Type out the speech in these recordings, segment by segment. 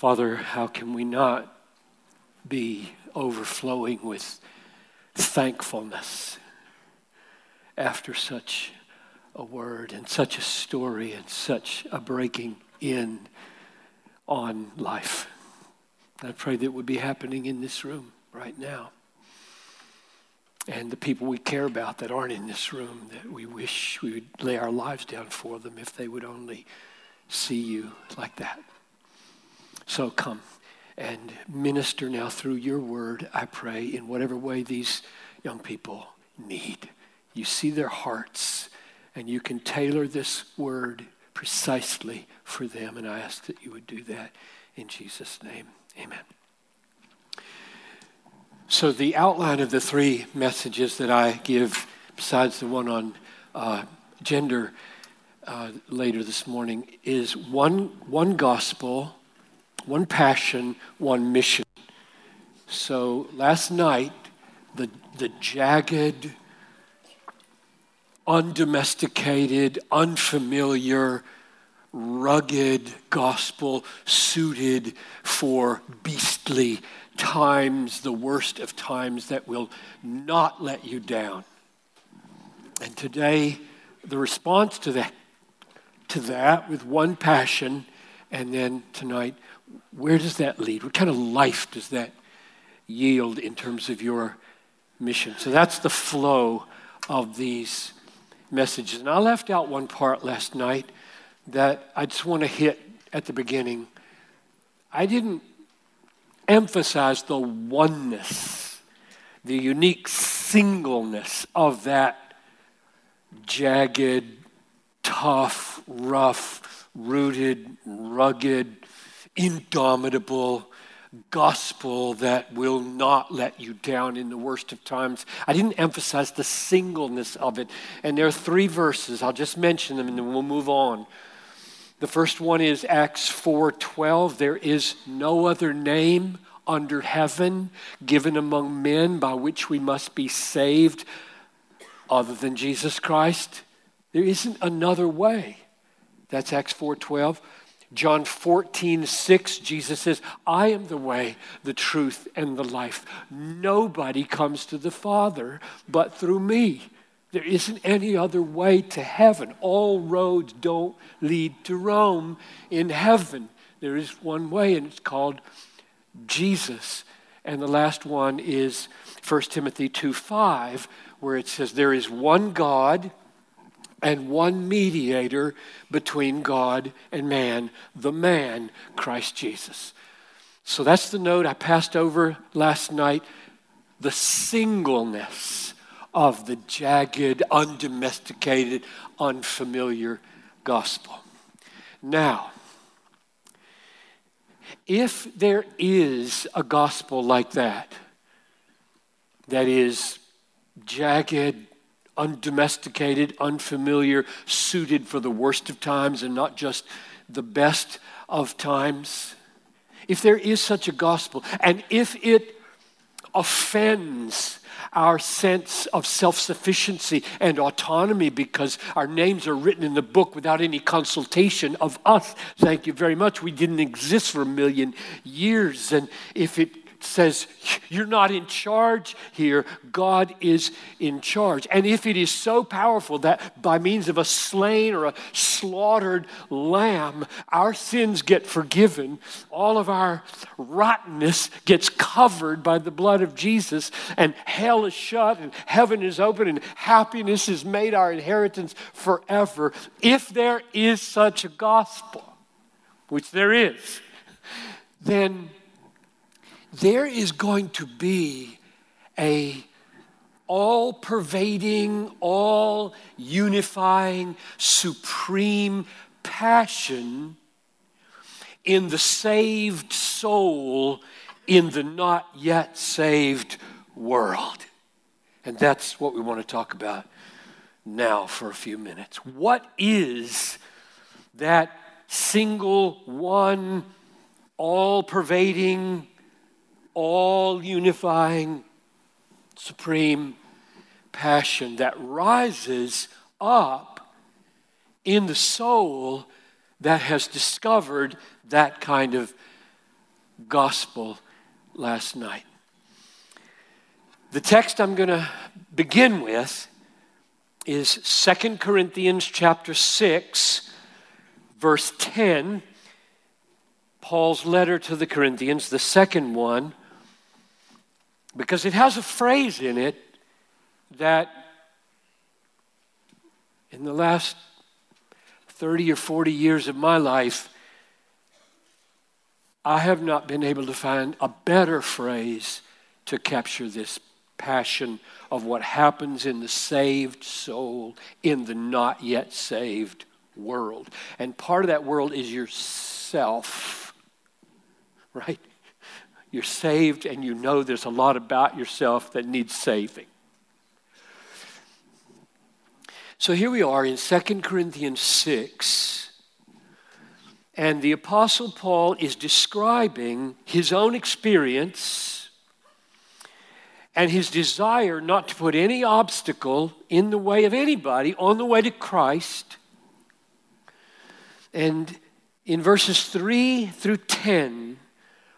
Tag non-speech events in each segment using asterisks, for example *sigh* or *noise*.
Father, how can we not be overflowing with thankfulness after such a word and such a story and such a breaking in on life? I pray that would be happening in this room right now. And the people we care about that aren't in this room, that we wish we would lay our lives down for them if they would only see you like that. So come and minister now through your word, I pray, in whatever way these young people need. You see their hearts, and you can tailor this word precisely for them. And I ask that you would do that in Jesus' name. Amen. So, the outline of the three messages that I give, besides the one on uh, gender uh, later this morning, is one, one gospel, one passion, one mission. So, last night, the, the jagged, undomesticated, unfamiliar, rugged gospel suited for beastly times, the worst of times that will not let you down. And today, the response to that, to that with one passion, and then tonight, where does that lead? What kind of life does that yield in terms of your mission? So that's the flow of these messages. And I left out one part last night that I just want to hit at the beginning. I didn't emphasize the oneness, the unique singleness of that jagged, tough, rough, rooted, rugged, indomitable gospel that will not let you down in the worst of times. I didn't emphasize the singleness of it. And there are three verses. I'll just mention them and then we'll move on. The first one is Acts 4:12. There is no other name under heaven given among men by which we must be saved other than Jesus Christ. There isn't another way. That's Acts 4:12. John 14, 6, Jesus says, I am the way, the truth, and the life. Nobody comes to the Father but through me. There isn't any other way to heaven. All roads don't lead to Rome in heaven. There is one way, and it's called Jesus. And the last one is 1 Timothy 2 5, where it says, There is one God and one mediator between God and man, the man, Christ Jesus. So that's the note I passed over last night the singleness of the jagged, undomesticated, unfamiliar gospel. Now, if there is a gospel like that, that is jagged, undomesticated, unfamiliar, suited for the worst of times and not just the best of times, if there is such a gospel, and if it offends our sense of self sufficiency and autonomy because our names are written in the book without any consultation of us. Thank you very much. We didn't exist for a million years. And if it says, You're not in charge here. God is in charge. And if it is so powerful that by means of a slain or a slaughtered lamb, our sins get forgiven, all of our rottenness gets covered by the blood of Jesus, and hell is shut, and heaven is open, and happiness is made our inheritance forever, if there is such a gospel, which there is, then there is going to be a all pervading, all unifying, supreme passion in the saved soul in the not yet saved world. And that's what we want to talk about now for a few minutes. What is that single, one, all pervading, all unifying, supreme passion that rises up in the soul that has discovered that kind of gospel last night. The text I'm going to begin with is 2 Corinthians chapter 6 verse 10 Paul's letter to the Corinthians the second one because it has a phrase in it that in the last 30 or 40 years of my life I have not been able to find a better phrase to capture this passion of what happens in the saved soul in the not yet saved world. And part of that world is yourself, *laughs* right? You're saved and you know there's a lot about yourself that needs saving. So here we are in 2 Corinthians 6. And the Apostle Paul is describing his own experience and his desire not to put any obstacle in the way of anybody on the way to Christ. And in verses 3 through 10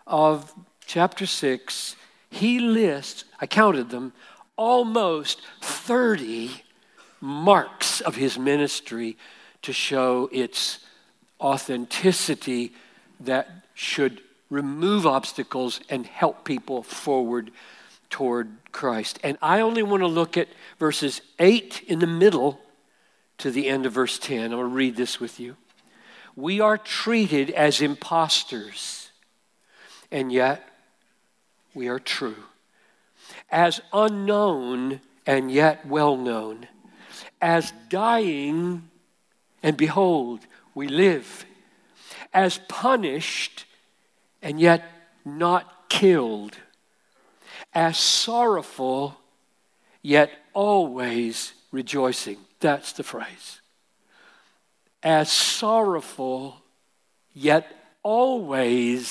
of chapter 6, he lists, I counted them, almost 30 marks of his ministry to show its authenticity that should remove obstacles and help people forward toward Christ. And I only want to look at verses 8 in the middle to the end of verse 10. I'll read this with you. We are treated as impostors, and yet we are true. As unknown, and yet well known. As dying, and behold, we live. As punished, and yet not killed as sorrowful, yet always rejoicing. That's the phrase. As sorrowful, yet always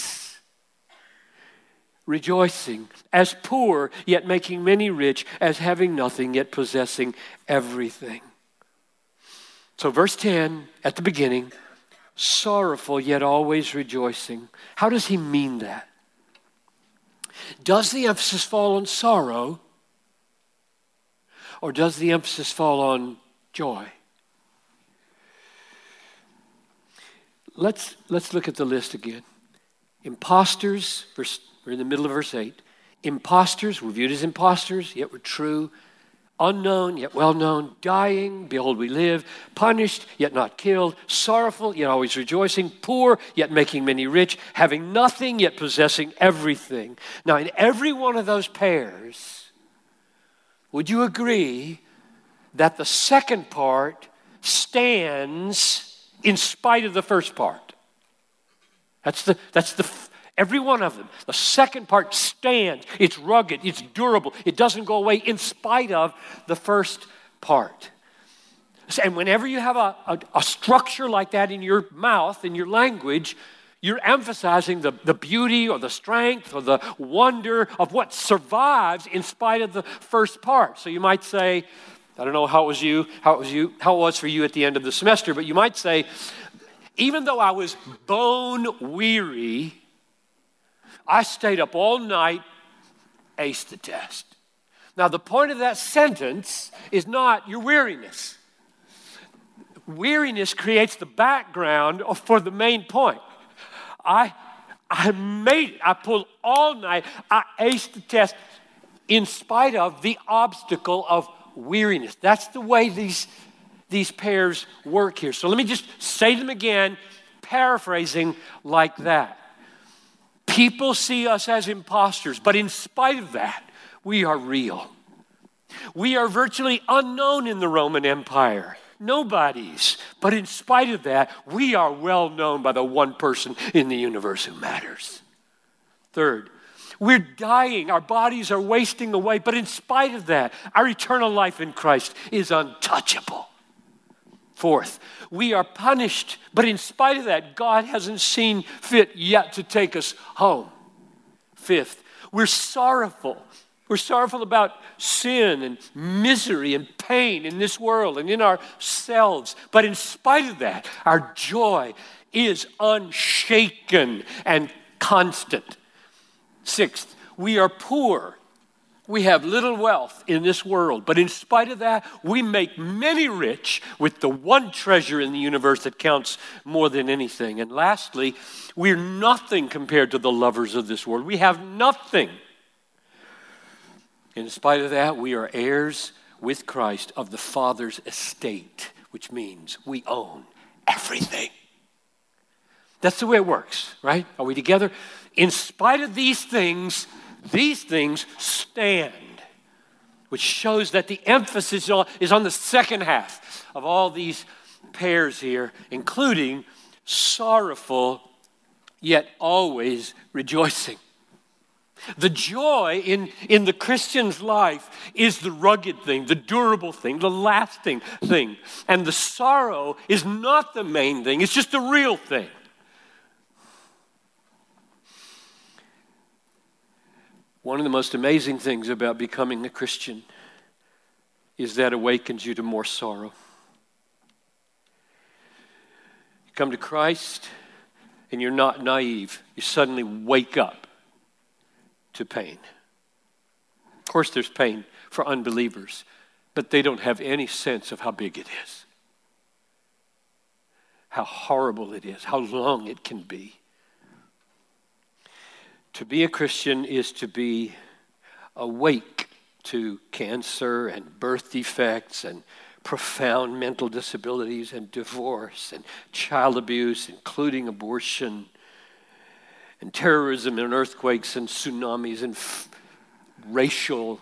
rejoicing. As poor, yet making many rich. As having nothing, yet possessing everything. So, verse 10 at the beginning sorrowful, yet always rejoicing. How does he mean that? Does the emphasis fall on sorrow or does the emphasis fall on joy? Let's, let's look at the list again. Imposters, verse, we're in the middle of verse 8. Imposters, we're viewed as imposters, yet we're true unknown yet well known, dying, behold, we live, punished yet not killed, sorrowful yet always rejoicing, poor yet making many rich, having nothing yet possessing everything. Now, in every one of those pairs, would you agree that the second part stands in spite of the first part? That's the, that's the, Every one of them. The second part stands. It's rugged. It's durable. It doesn't go away in spite of the first part. And whenever you have a, a, a structure like that in your mouth, in your language, you're emphasizing the, the beauty or the strength or the wonder of what survives in spite of the first part. So you might say, I don't know how it was you, how it was you, how it was for you at the end of the semester, but you might say, even though I was bone weary I stayed up all night, aced the test. Now, the point of that sentence is not your weariness. Weariness creates the background for the main point. I, I made it. I pulled all night. I aced the test in spite of the obstacle of weariness. That's the way these, these pairs work here. So let me just say them again, paraphrasing like that. People see us as imposters, but in spite of that, we are real. We are virtually unknown in the Roman Empire. Nobodies. But in spite of that, we are well known by the one person in the universe who matters. Third, we're dying. Our bodies are wasting away. But in spite of that, our eternal life in Christ is untouchable. Fourth, we are punished, but in spite of that, God hasn't seen fit yet to take us home. Fifth, we're sorrowful. We're sorrowful about sin and misery and pain in this world and in ourselves. But in spite of that, our joy is unshaken and constant. Sixth, we are poor. We have little wealth in this world, but in spite of that, we make many rich with the one treasure in the universe that counts more than anything. And lastly, we're nothing compared to the lovers of this world. We have nothing. In spite of that, we are heirs with Christ of the Father's estate, which means we own everything. That's the way it works, right? Are we together? In spite of these things, these things stand, which shows that the emphasis is on the second half of all these pairs here, including sorrowful yet always rejoicing. The joy in, in the Christian's life is the rugged thing, the durable thing, the lasting thing. And the sorrow is not the main thing, it's just the real thing. One of the most amazing things about becoming a Christian is that awakens you to more sorrow. You come to Christ and you're not naive. You suddenly wake up to pain. Of course, there's pain for unbelievers, but they don't have any sense of how big it is, how horrible it is, how long it can be. To be a Christian is to be awake to cancer and birth defects and profound mental disabilities and divorce and child abuse, including abortion and terrorism and earthquakes and tsunamis and f- racial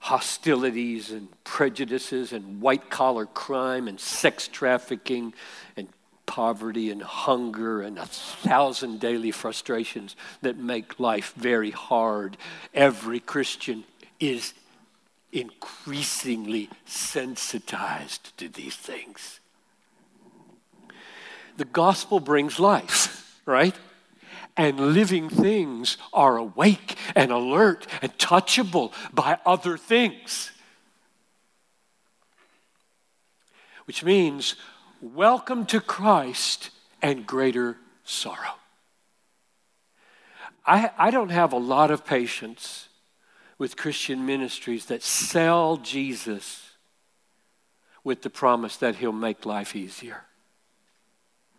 hostilities and prejudices and white collar crime and sex trafficking and poverty and hunger and a thousand daily frustrations that make life very hard. Every Christian is increasingly sensitized to these things. The gospel brings life, *laughs* right? And living things are awake and alert and touchable by other things. Which means welcome to Christ and greater sorrow. I, I don't have a lot of patience with Christian ministries that sell Jesus with the promise that he'll make life easier.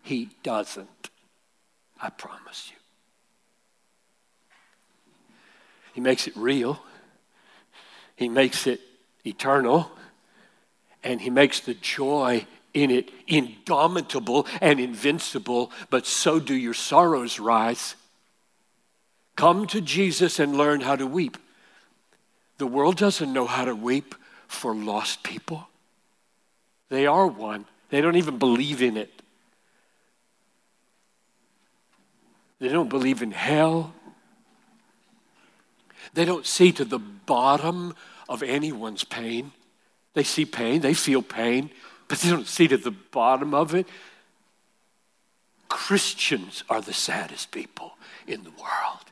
He doesn't. I promise you. He makes it real, He makes it eternal, and He makes the joy in it indomitable and invincible, but so do your sorrows rise. Come to Jesus and learn how to weep. The world doesn't know how to weep for lost people. They are one, they don't even believe in it. They don't believe in hell. They don't see to the bottom of anyone's pain. They see pain, they feel pain, but they don't see to the bottom of it. Christians are the saddest people in the world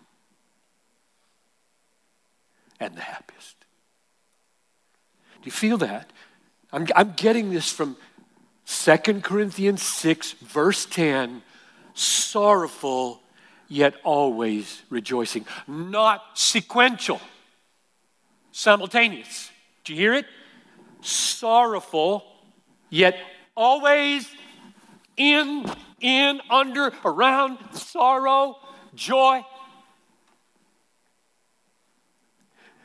and the happiest. Do you feel that? I'm, I'm getting this from 2 Corinthians 6, verse 10 sorrowful, yet always rejoicing. Not sequential, simultaneous. Do you hear it? Sorrowful, yet always in, in, under, around, sorrow, joy.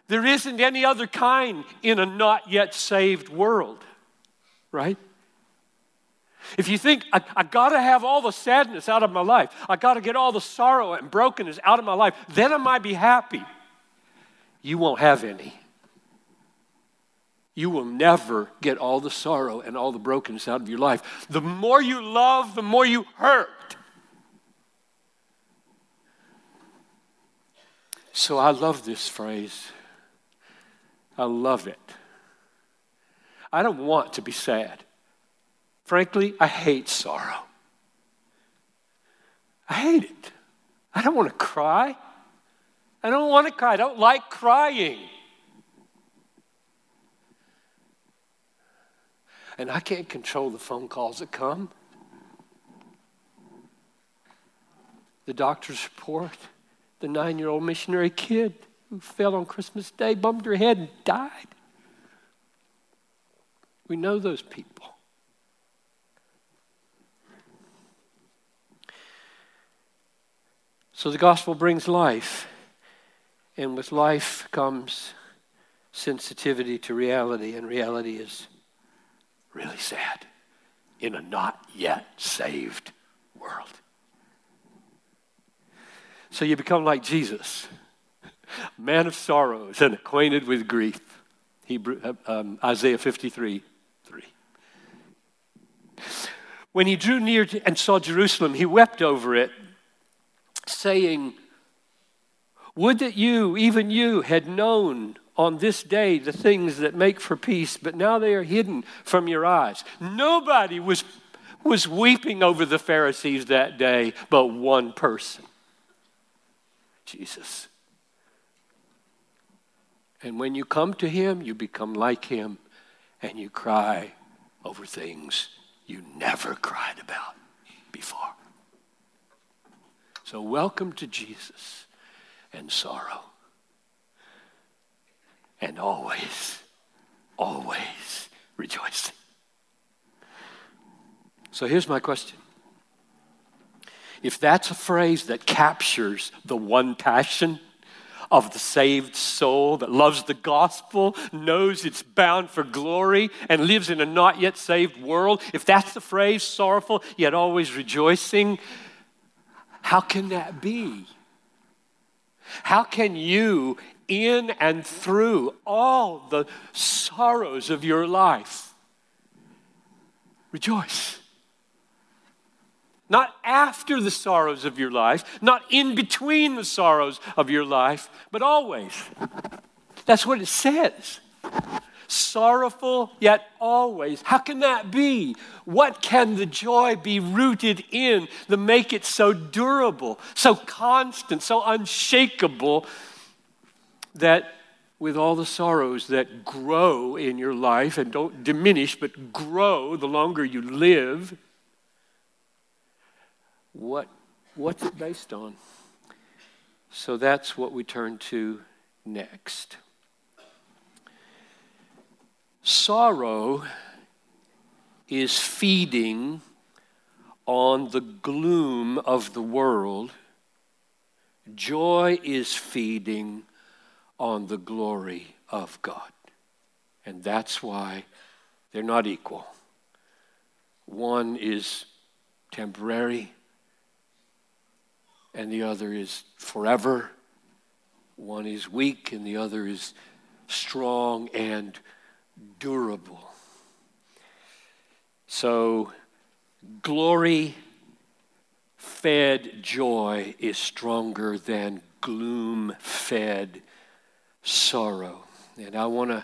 There isn't any other kind in a not yet saved world, right? If you think, I, I got to have all the sadness out of my life, I got to get all the sorrow and brokenness out of my life, then I might be happy. You won't have any you will never get all the sorrow and all the brokenness out of your life. The more you love, the more you hurt. So I love this phrase. I love it. I don't want to be sad. Frankly, I hate sorrow. I hate it. I don't want to cry. I don't want to cry. I don't like crying. And I can't control the phone calls that come. The doctor's report, the nine year old missionary kid who fell on Christmas Day, bumped her head, and died. We know those people. So the gospel brings life, and with life comes sensitivity to reality, and reality is really sad in a not yet saved world. So you become like Jesus, man of sorrows and acquainted with grief. Hebrew, uh, um, Isaiah 53 3. When he drew near and saw Jerusalem, he wept over it, saying, Would that you, even you, had known on this day the things that make for peace, but now they are hidden from your eyes. Nobody was, was weeping over the Pharisees that day but one person. Jesus. And when you come to Him, you become like Him and you cry over things you never cried about before. So, welcome to Jesus and sorrow. And always, always rejoicing. So, here's my question if that's a phrase that captures the one passion of the saved soul that loves the gospel, knows it's bound for glory, and lives in a not yet saved world, if that's the phrase, sorrowful yet always rejoicing, how can that be? How can you, in and through all the sorrows of your life, rejoice? Not after the sorrows of your life, not in between the sorrows of your life, but always. That's what it says. Sorrowful, yet always. How can that be? What can the joy be rooted in that make it so durable, so constant, so unshakable that with all the sorrows that grow in your life and don't diminish but grow the longer you live, what, what's it based on? So that's what we turn to next. Sorrow is feeding on the gloom of the world. Joy is feeding on the glory of God. And that's why they're not equal. One is temporary, and the other is forever. One is weak and the other is strong and durable. So, glory fed joy is stronger than gloom fed sorrow. And I want to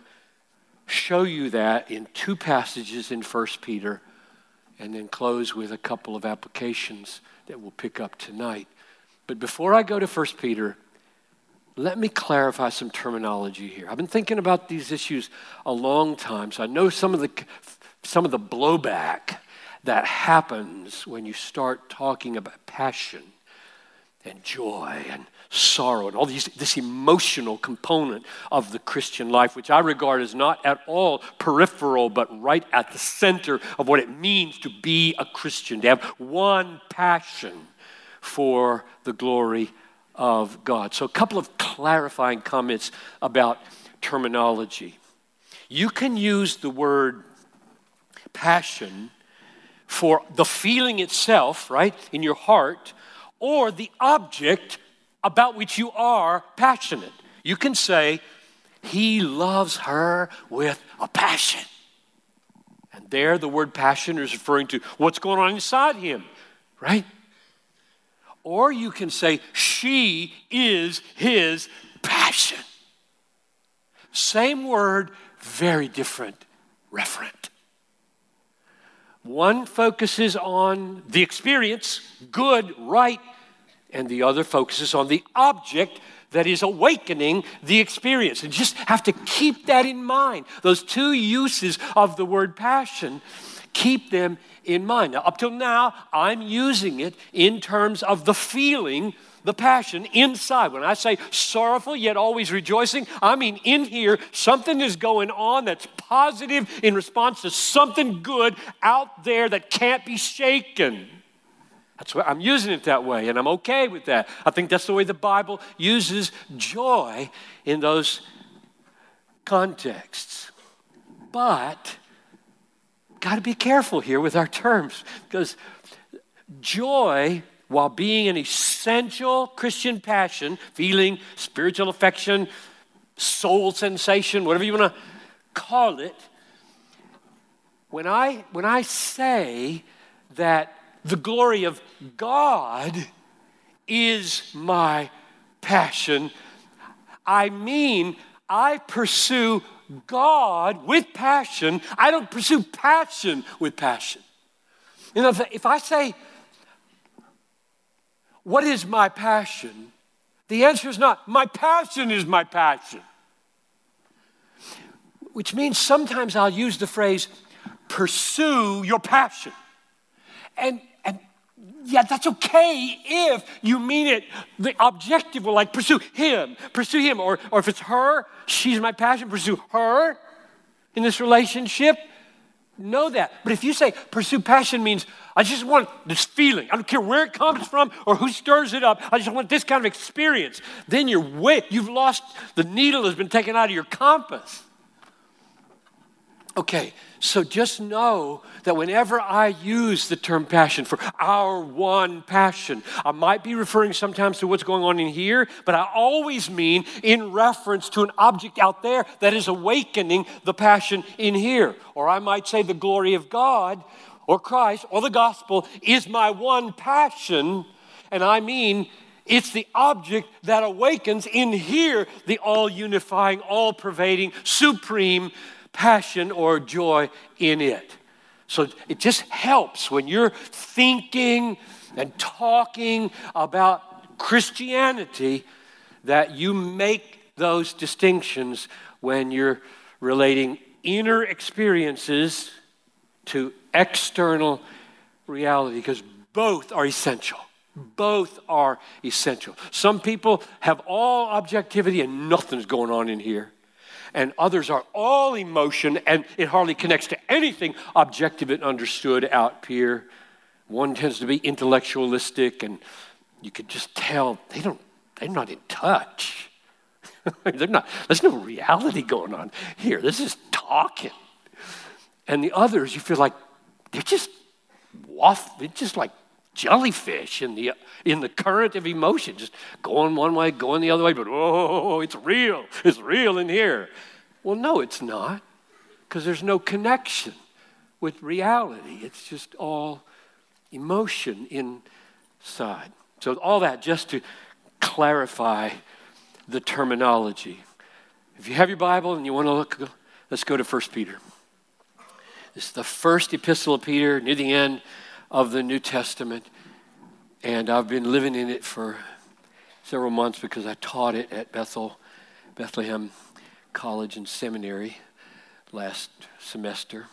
show you that in two passages in 1 Peter and then close with a couple of applications that we'll pick up tonight. But before I go to 1 Peter, let me clarify some terminology here. I've been thinking about these issues a long time, so I know some of the, some of the blowback that happens when you start talking about passion and joy and sorrow and all these, this emotional component of the Christian life, which I regard as not at all peripheral, but right at the center of what it means to be a Christian, to have one passion for the glory of God. So, a couple of clarifying comments about terminology. You can use the word passion for the feeling itself, right, in your heart, or the object about which you are passionate. You can say, He loves her with a passion. And there, the word passion is referring to what's going on inside him, right? Or you can say, She is his passion. Same word, very different referent. One focuses on the experience, good, right, and the other focuses on the object that is awakening the experience. And just have to keep that in mind. Those two uses of the word passion, keep them in mind. Now, up till now, I'm using it in terms of the feeling, the passion inside. When I say sorrowful yet always rejoicing, I mean in here, something is going on that's positive in response to something good out there that can't be shaken. That's why I'm using it that way, and I'm okay with that. I think that's the way the Bible uses joy in those contexts. But, got to be careful here with our terms because joy while being an essential Christian passion, feeling, spiritual affection, soul sensation, whatever you want to call it, when I, when I say that the glory of God is my passion, I mean I pursue God with passion. I don't pursue passion with passion. You know, if I say, what is my passion? The answer is not, my passion is my passion. Which means sometimes I'll use the phrase, pursue your passion. And, and yeah, that's okay if you mean it the objective will like pursue him, pursue him. Or, or if it's her, she's my passion, pursue her in this relationship know that. But if you say pursue passion means I just want this feeling, I don't care where it comes from or who stirs it up, I just want this kind of experience, then you're way, you've lost, the needle has been taken out of your compass. Okay, so just know that whenever I use the term passion for our one passion, I might be referring sometimes to what's going on in here, but I always mean in reference to an object out there that is awakening the passion in here. Or I might say the glory of God or Christ or the gospel is my one passion, and I mean it's the object that awakens in here the all unifying, all pervading, supreme passion or joy in it. So it just helps when you're thinking and talking about Christianity that you make those distinctions when you're relating inner experiences to external reality because both are essential. Both are essential. Some people have all objectivity and nothing's going on in here and others are all emotion, and it hardly connects to anything objective and understood out here. One tends to be intellectualistic, and you could just tell they don't, they're not in touch. *laughs* they're not, there's no reality going on here. This is talking. And the others, you feel like they're just waft, they're just like jellyfish in the, in the current of emotion, just going one way, going the other way, but oh, it's real. It's real in here. Well, no, it's not, because there's no connection with reality. It's just all emotion inside. So, all that just to clarify the terminology. If you have your Bible and you want to look, let's go to 1 Peter. This is the first epistle of Peter near the end of the New Testament. And I've been living in it for several months because I taught it at Bethel, Bethlehem College and Seminary last semester.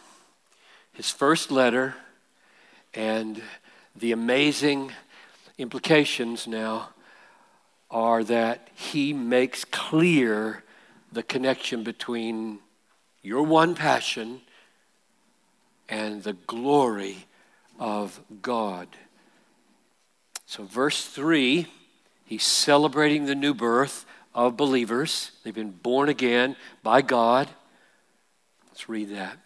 His first letter and the amazing implications now are that he makes clear the connection between your one passion and the glory of God. So, verse 3, he's celebrating the new birth of believers. They've been born again by God. Let's read that.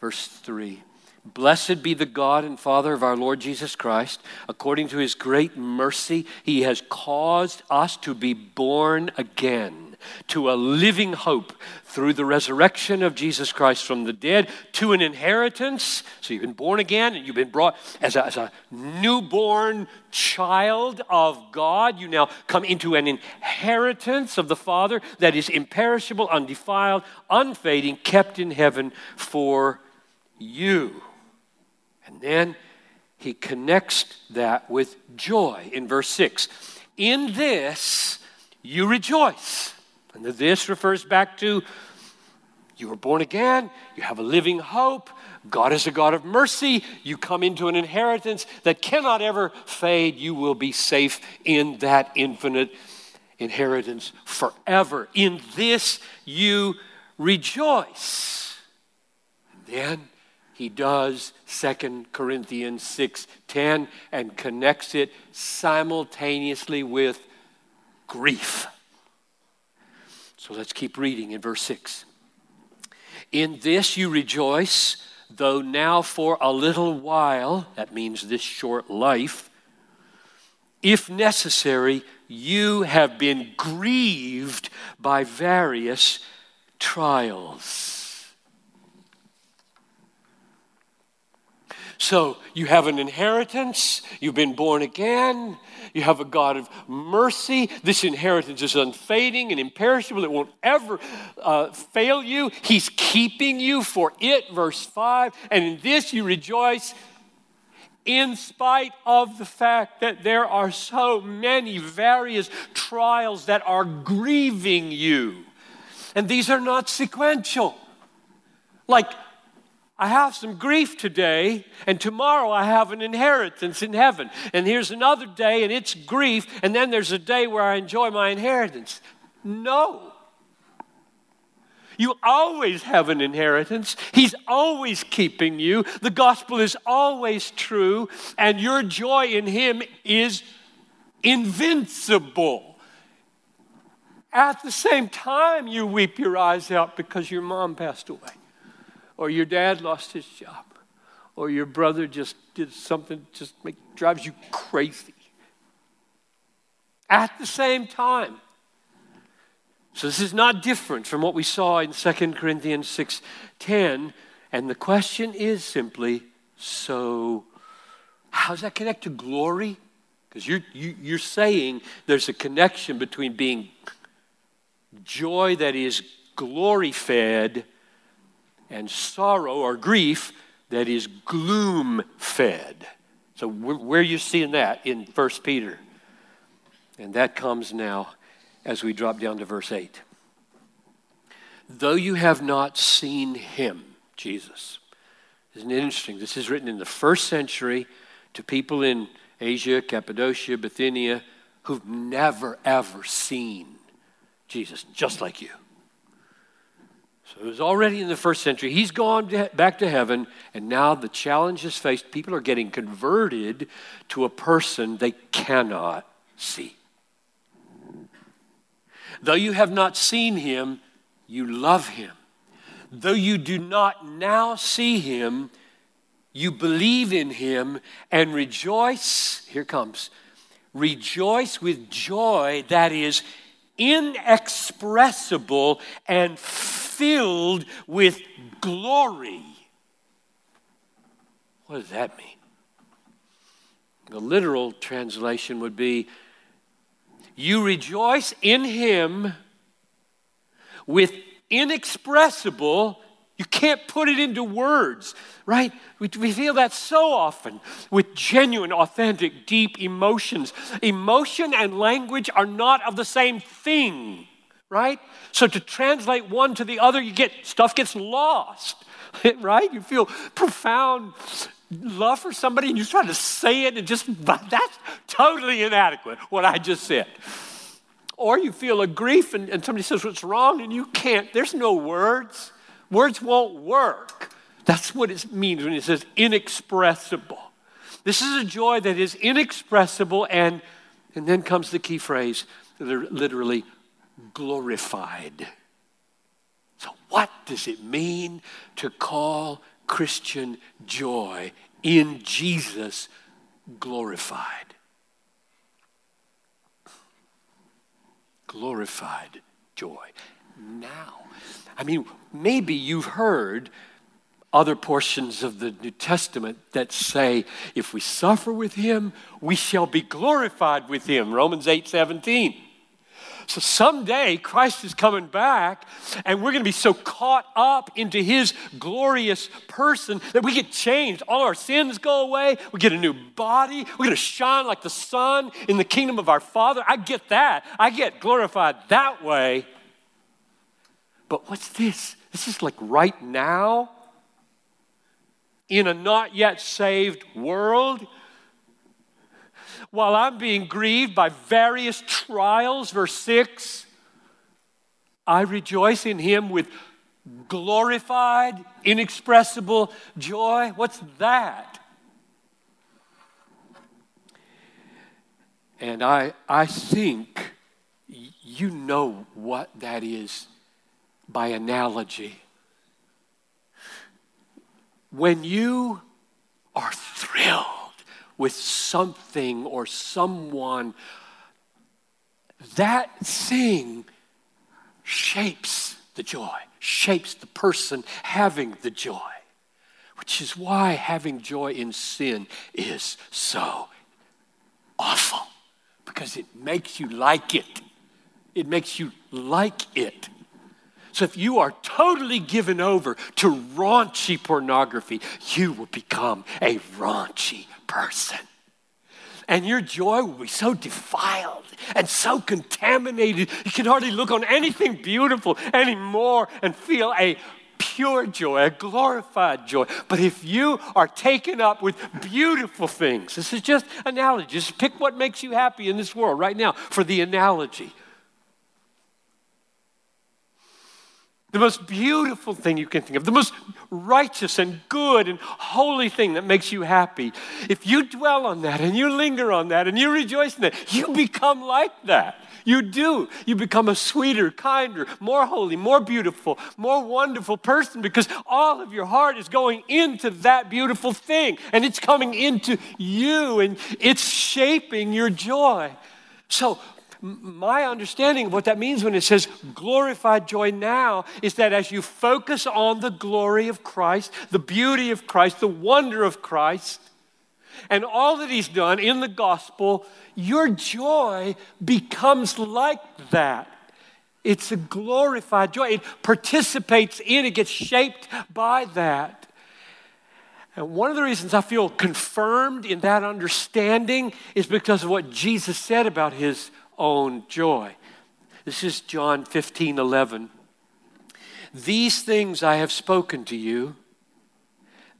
Verse 3. Blessed be the God and Father of our Lord Jesus Christ. According to his great mercy, he has caused us to be born again to a living hope through the resurrection of Jesus Christ from the dead to an inheritance. So you've been born again and you've been brought as a, as a newborn child of God. You now come into an inheritance of the Father that is imperishable, undefiled, unfading, kept in heaven for you. And then he connects that with joy in verse 6. In this you rejoice. And this refers back to you were born again, you have a living hope, God is a God of mercy. You come into an inheritance that cannot ever fade. You will be safe in that infinite inheritance forever. In this you rejoice. And then he does 2 Corinthians 6:10 and connects it simultaneously with grief. So let's keep reading in verse 6. In this you rejoice, though now for a little while, that means this short life, if necessary, you have been grieved by various trials. So you have an inheritance, you've been born again, you have a God of mercy. This inheritance is unfading and imperishable, it won't ever uh, fail you. He's keeping you for it, verse 5. And in this you rejoice in spite of the fact that there are so many various trials that are grieving you. And these are not sequential. Like, I have some grief today, and tomorrow I have an inheritance in heaven. And here's another day, and it's grief, and then there's a day where I enjoy my inheritance. No. You always have an inheritance. He's always keeping you. The gospel is always true, and your joy in Him is invincible. At the same time, you weep your eyes out because your mom passed away, or your dad lost his job, or your brother just did something just make, drives you crazy. At the same time, so this is not different from what we saw in 2 Corinthians 6:10, and the question is simply, so how does that connect to glory? Because you're, you, are you are saying there's a connection between being joy that is glory fed and sorrow or grief that is gloom fed. So where are you seeing that in 1 Peter? And that comes now as we drop down to verse 8. Though you have not seen him, Jesus. Isn't it interesting? This is written in the first century to people in Asia, Cappadocia, Bithynia, who've never, ever seen Jesus, just like you. So it was already in the first century. He's gone back to heaven, and now the challenge is faced. People are getting converted to a person they cannot see. Though you have not seen him, you love him. Though you do not now see him, you believe in him and rejoice. Here comes. Rejoice with joy that is inexpressible and filled with glory. What does that mean? The literal translation would be you rejoice in him with inexpressible, you can't put it into words, right? We, we feel that so often with genuine, authentic, deep emotions. Emotion and language are not of the same thing, right? So to translate one to the other, you get stuff gets lost, *laughs* right? You feel profound love for somebody and you try to say it and just, *laughs* that's totally inadequate, what I just said. Or you feel a grief and, and somebody says what's wrong and you can't, there's no words. Words won't work. That's what it means when it says inexpressible. This is a joy that is inexpressible and, and then comes the key phrase, literally glorified. So, what does it mean to call Christian joy in Jesus glorified. Glorified joy. Now, I mean, maybe you've heard other portions of the New Testament that say, if we suffer with him, we shall be glorified with him. Romans 8 17. So someday Christ is coming back, and we're going to be so caught up into his glorious person that we get changed. All our sins go away. We get a new body. We're going to shine like the sun in the kingdom of our Father. I get that. I get glorified that way. But what's this? This is like right now. in a not yet saved world, while I'm being grieved by various trials, verse 6, I rejoice in him with glorified, inexpressible joy. What's that? And I, I think you know what that is by analogy. When you are thrilled with something or someone, that thing shapes the joy, shapes the person having the joy, which is why having joy in sin is so awful because it makes you like it. It makes you like it. So if you are totally given over to raunchy pornography, you will become a raunchy person. And your joy will be so defiled and so contaminated, you can hardly look on anything beautiful anymore and feel a pure joy, a glorified joy. But if you are taken up with beautiful things, this is just analogy. Just pick what makes you happy in this world right now for the analogy. The most beautiful thing you can think of, the most righteous and good and holy thing that makes you happy, if you dwell on that and you linger on that and you rejoice in that, you become like that. You do. You become a sweeter, kinder, more holy, more beautiful, more wonderful person because all of your heart is going into that beautiful thing and it's coming into you and it's shaping your joy. So, my understanding of what that means when it says glorified joy now is that as you focus on the glory of Christ, the beauty of Christ, the wonder of Christ, and all that He's done in the gospel, your joy becomes like that. It's a glorified joy. It participates in, it gets shaped by that. And one of the reasons I feel confirmed in that understanding is because of what Jesus said about his own joy. This is John 15 11. These things I have spoken to you,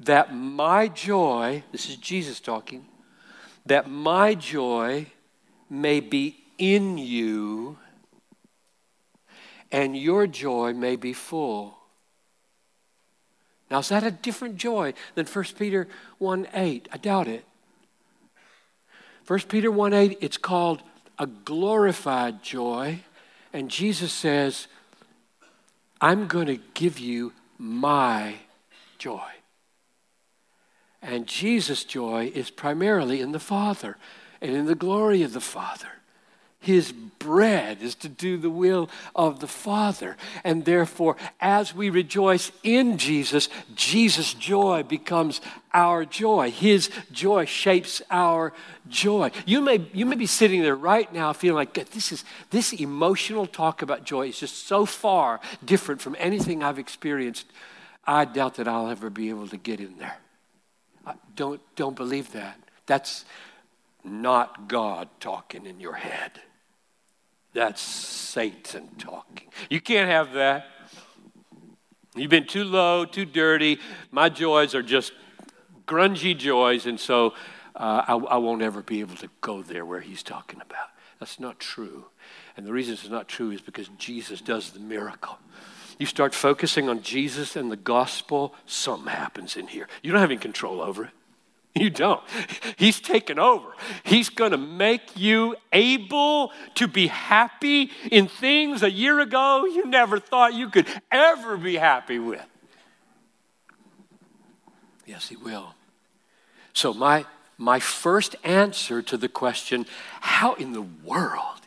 that my joy, this is Jesus talking, that my joy may be in you and your joy may be full. Now, is that a different joy than 1 Peter 1 8? I doubt it. 1 Peter 1 8, it's called a glorified joy. And Jesus says, I'm going to give you my joy. And Jesus' joy is primarily in the Father and in the glory of the Father. His bread is to do the will of the Father. And therefore, as we rejoice in Jesus, Jesus' joy becomes our joy. His joy shapes our joy. You may, you may be sitting there right now feeling like this is this emotional talk about joy is just so far different from anything I've experienced. I doubt that I'll ever be able to get in there. Uh, don't, don't believe that. That's not God talking in your head. That's Satan talking. You can't have that. You've been too low, too dirty. My joys are just grungy joys, and so uh, I, I won't ever be able to go there where he's talking about. That's not true. And the reason it's not true is because Jesus does the miracle. You start focusing on Jesus and the gospel, something happens in here. You don't have any control over it. *laughs* You don't. He's taken over. He's going to make you able to be happy in things a year ago you never thought you could ever be happy with. Yes, He will. So, my, my first answer to the question how in the world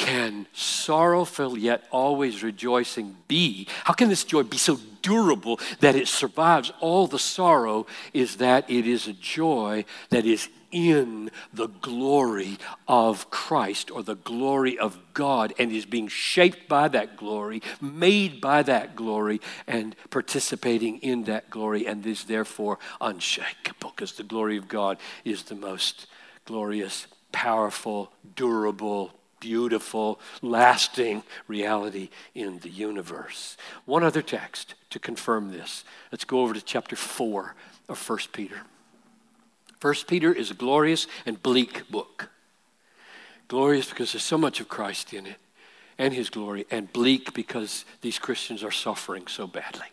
can sorrowful yet always rejoicing be? How can this joy be so durable that it survives all the sorrow? Is that it is a joy that is in the glory of Christ or the glory of God and is being shaped by that glory, made by that glory, and participating in that glory, and is therefore unshakable because the glory of God is the most glorious, powerful, durable, beautiful, lasting reality in the universe. One other text to confirm this. Let's go over to chapter 4 of 1 Peter. 1 Peter is a glorious and bleak book. Glorious because there's so much of Christ in it and his glory, and bleak because these Christians are suffering so badly.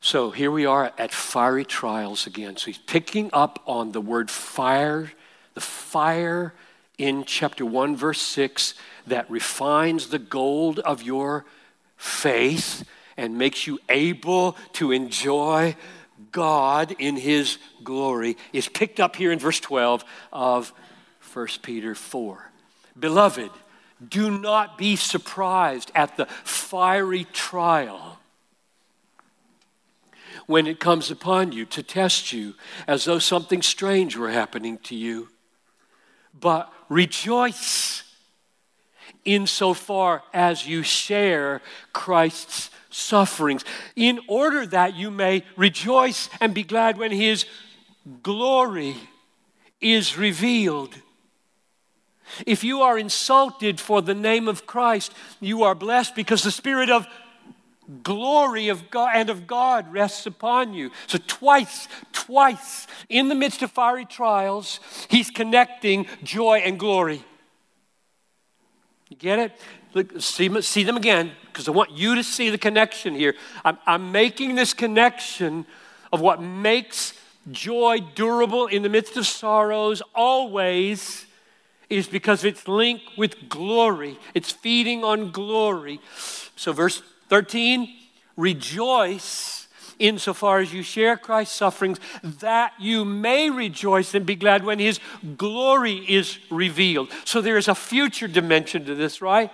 So here we are at fiery trials again. So he's picking up on the word fire, the fire in chapter 1, verse 6, that refines the gold of your faith and makes you able to enjoy God in his glory, is picked up here in verse 12 of 1 Peter 4. Beloved, do not be surprised at the fiery trial when it comes upon you to test you as though something strange were happening to you. But rejoice insofar as you share Christ's sufferings, in order that you may rejoice and be glad when his glory is revealed. If you are insulted for the name of Christ, you are blessed because the Spirit of glory of God and of God rests upon you. So, twice, twice in the midst of fiery trials, He's connecting joy and glory. You get it? Look, see, see them again because I want you to see the connection here. I'm, I'm making this connection of what makes joy durable in the midst of sorrows always is because it's linked with glory. It's feeding on glory. So, verse 13, rejoice insofar as you share Christ's sufferings, that you may rejoice and be glad when his glory is revealed. So, there is a future dimension to this, right?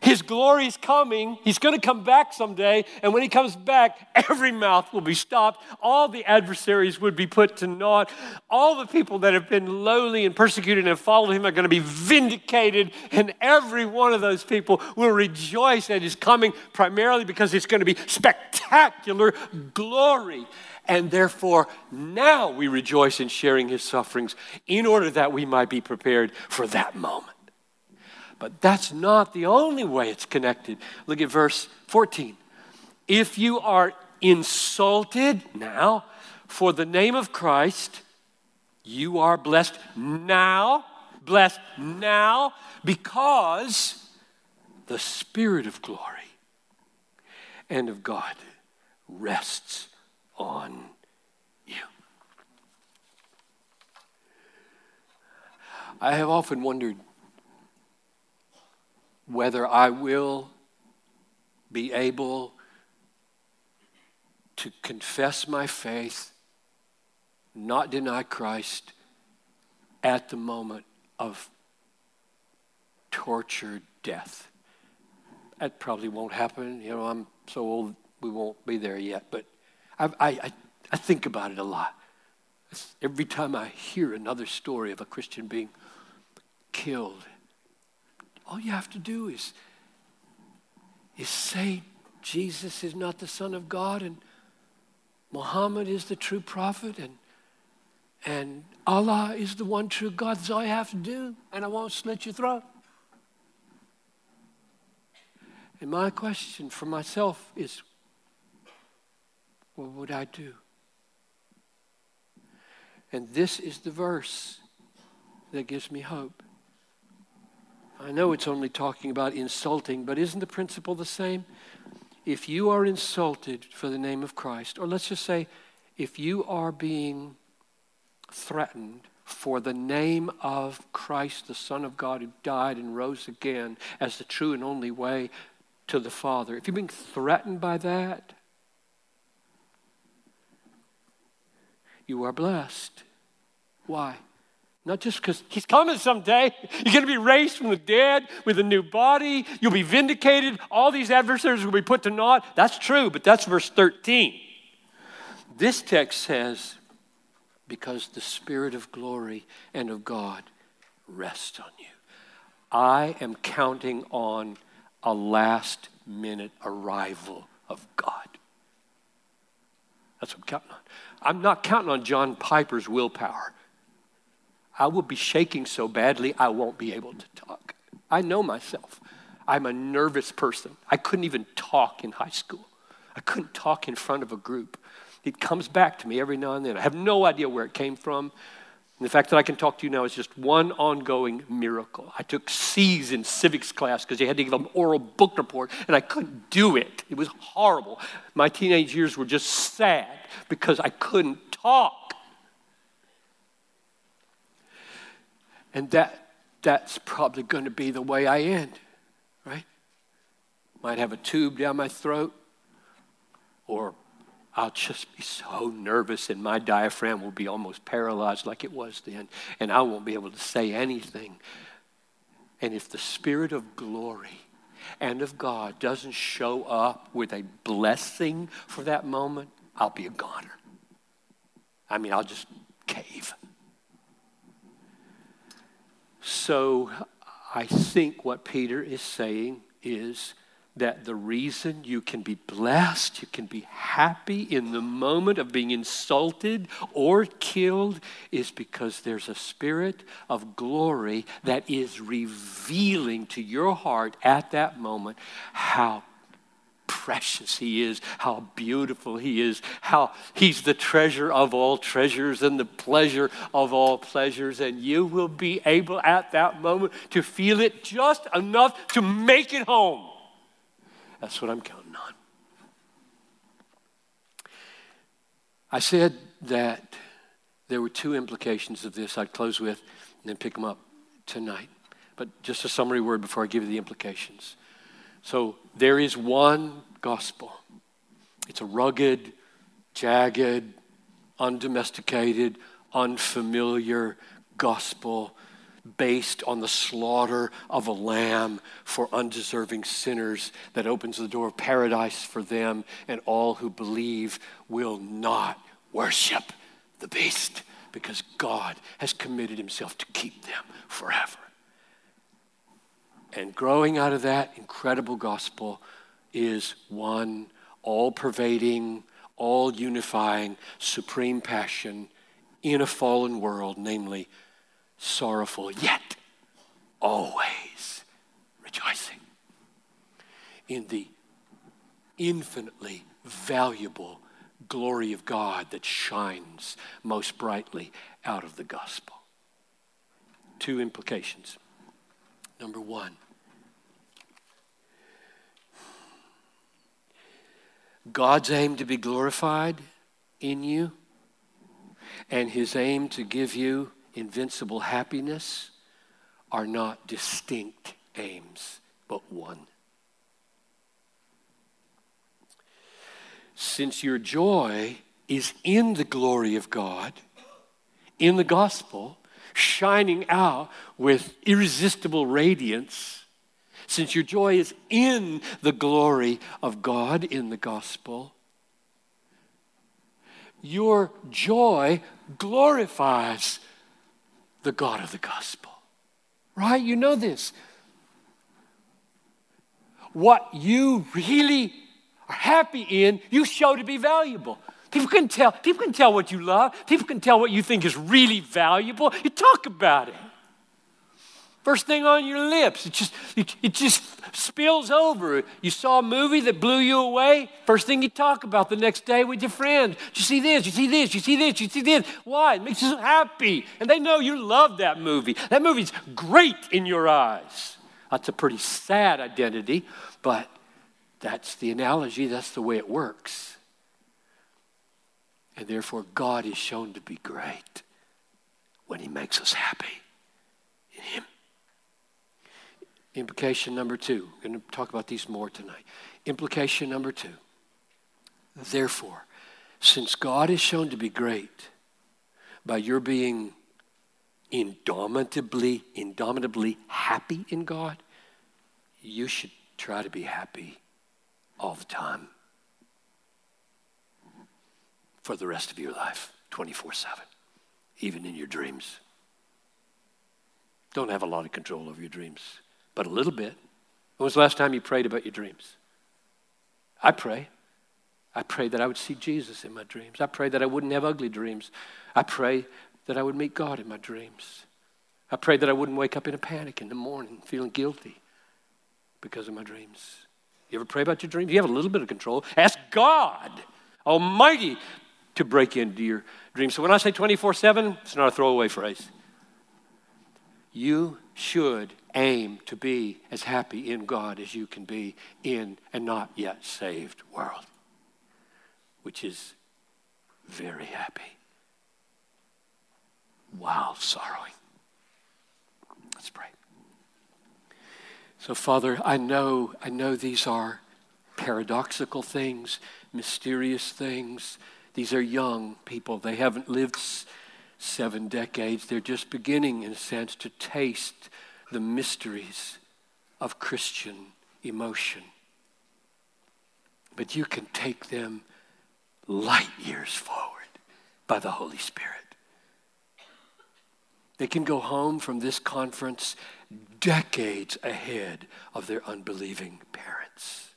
His glory is coming. He's going to come back someday. And when he comes back, every mouth will be stopped. All the adversaries would be put to naught. All the people that have been lowly and persecuted and followed him are going to be vindicated. And every one of those people will rejoice at his coming, primarily because it's going to be spectacular glory. And therefore, now we rejoice in sharing his sufferings in order that we might be prepared for that moment. But that's not the only way it's connected. Look at verse 14. If you are insulted now for the name of Christ, you are blessed now, blessed now, because the Spirit of glory and of God rests on you. I have often wondered whether I will be able to confess my faith, not deny Christ at the moment of tortured death. That probably won't happen. You know, I'm so old, we won't be there yet. But I, I, I think about it a lot. Every time I hear another story of a Christian being killed all you have to do is, is say Jesus is not the Son of God and Muhammad is the true prophet and, and Allah is the one true God. That's all you have to do, and I won't slit your throat. And my question for myself is what would I do? And this is the verse that gives me hope. I know it's only talking about insulting, but isn't the principle the same? If you are insulted for the name of Christ, or let's just say, if you are being threatened for the name of Christ, the Son of God who died and rose again as the true and only way to the Father, if you're being threatened by that, you are blessed. Why? Not just because he's coming someday. You're going to be raised from the dead with a new body. You'll be vindicated. All these adversaries will be put to naught. That's true, but that's verse 13. This text says, because the Spirit of glory and of God rests on you. I am counting on a last minute arrival of God. That's what I'm counting on. I'm not counting on John Piper's willpower. I will be shaking so badly I won't be able to talk. I know myself. I'm a nervous person. I couldn't even talk in high school. I couldn't talk in front of a group. It comes back to me every now and then. I have no idea where it came from. And the fact that I can talk to you now is just one ongoing miracle. I took C's in civics class because they had to give an oral book report, and I couldn't do it. It was horrible. My teenage years were just sad because I couldn't talk. And that, that's probably going to be the way I end, right? Might have a tube down my throat, or I'll just be so nervous and my diaphragm will be almost paralyzed like it was then, and I won't be able to say anything. And if the Spirit of glory and of God doesn't show up with a blessing for that moment, I'll be a goner. I mean, I'll just cave. So I think what Peter is saying is that the reason you can be blessed, you can be happy in the moment of being insulted or killed is because there's a spirit of glory that is revealing to your heart at that moment how precious he is, how beautiful he is, how he's the treasure of all treasures and the pleasure of all pleasures. And you will be able at that moment to feel it just enough to make it home. That's what I'm counting on. I said that there were two implications of this I'd close with and then pick them up tonight. But just a summary word before I give you the implications. So there is one gospel. It's a rugged, jagged, undomesticated, unfamiliar gospel based on the slaughter of a lamb for undeserving sinners that opens the door of paradise for them, and all who believe will not worship the beast because God has committed himself to keep them forever. And growing out of that incredible gospel is one all pervading, all unifying, supreme passion in a fallen world, namely sorrowful, yet always rejoicing in the infinitely valuable glory of God that shines most brightly out of the gospel. Two implications. Number one, God's aim to be glorified in you and his aim to give you invincible happiness are not distinct aims, but one. Since your joy is in the glory of God, in the gospel, shining out with irresistible radiance, since your joy is in the glory of God in the gospel, your joy glorifies the God of the gospel. Right? You know this. What you really are happy in, you show to be valuable. People can tell. People can tell what you love. People can tell what you think is really valuable. You talk about it. First thing on your lips, it just, it, it just spills over. You saw a movie that blew you away, first thing you talk about the next day with your friends. You see this, you see this, you see this, you see this. Why? It makes you so happy. And they know you love that movie. That movie's great in your eyes. That's a pretty sad identity, but that's the analogy, that's the way it works. And therefore, God is shown to be great when He makes us happy in Him. Implication number two. we're going to talk about these more tonight. Implication number two. Therefore, since God is shown to be great by your being indomitably, indomitably happy in God, you should try to be happy all the time for the rest of your life, 24 7, even in your dreams. Don't have a lot of control over your dreams but a little bit. When was the last time you prayed about your dreams? I pray. I pray that I would see Jesus in my dreams. I pray that I wouldn't have ugly dreams. I pray that I would meet God in my dreams. I pray that I wouldn't wake up in a panic in the morning feeling guilty because of my dreams. You ever pray about your dreams? You have a little bit of control. Ask God Almighty to break into your dreams. So when I say 24 7, it's not a throwaway phrase. You should aim to be as happy in God as you can be in a not yet saved world, which is very happy while sorrowing. Let's pray. So, Father, I know, I know these are paradoxical things, mysterious things. These are young people. They haven't lived seven decades. They're just beginning, in a sense, to taste the mysteries of Christian emotion. But you can take them light years forward by the Holy Spirit. They can go home from this conference decades ahead of their unbelieving parents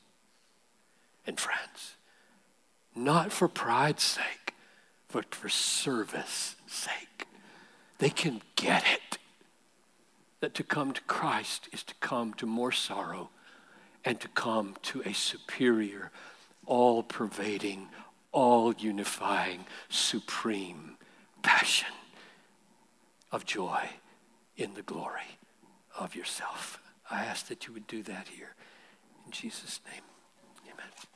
and friends. Not for pride's sake, but for service sake. They can get it that to come to Christ is to come to more sorrow and to come to a superior, all pervading, all unifying, supreme passion of joy in the glory of yourself. I ask that you would do that here. In Jesus' name, amen.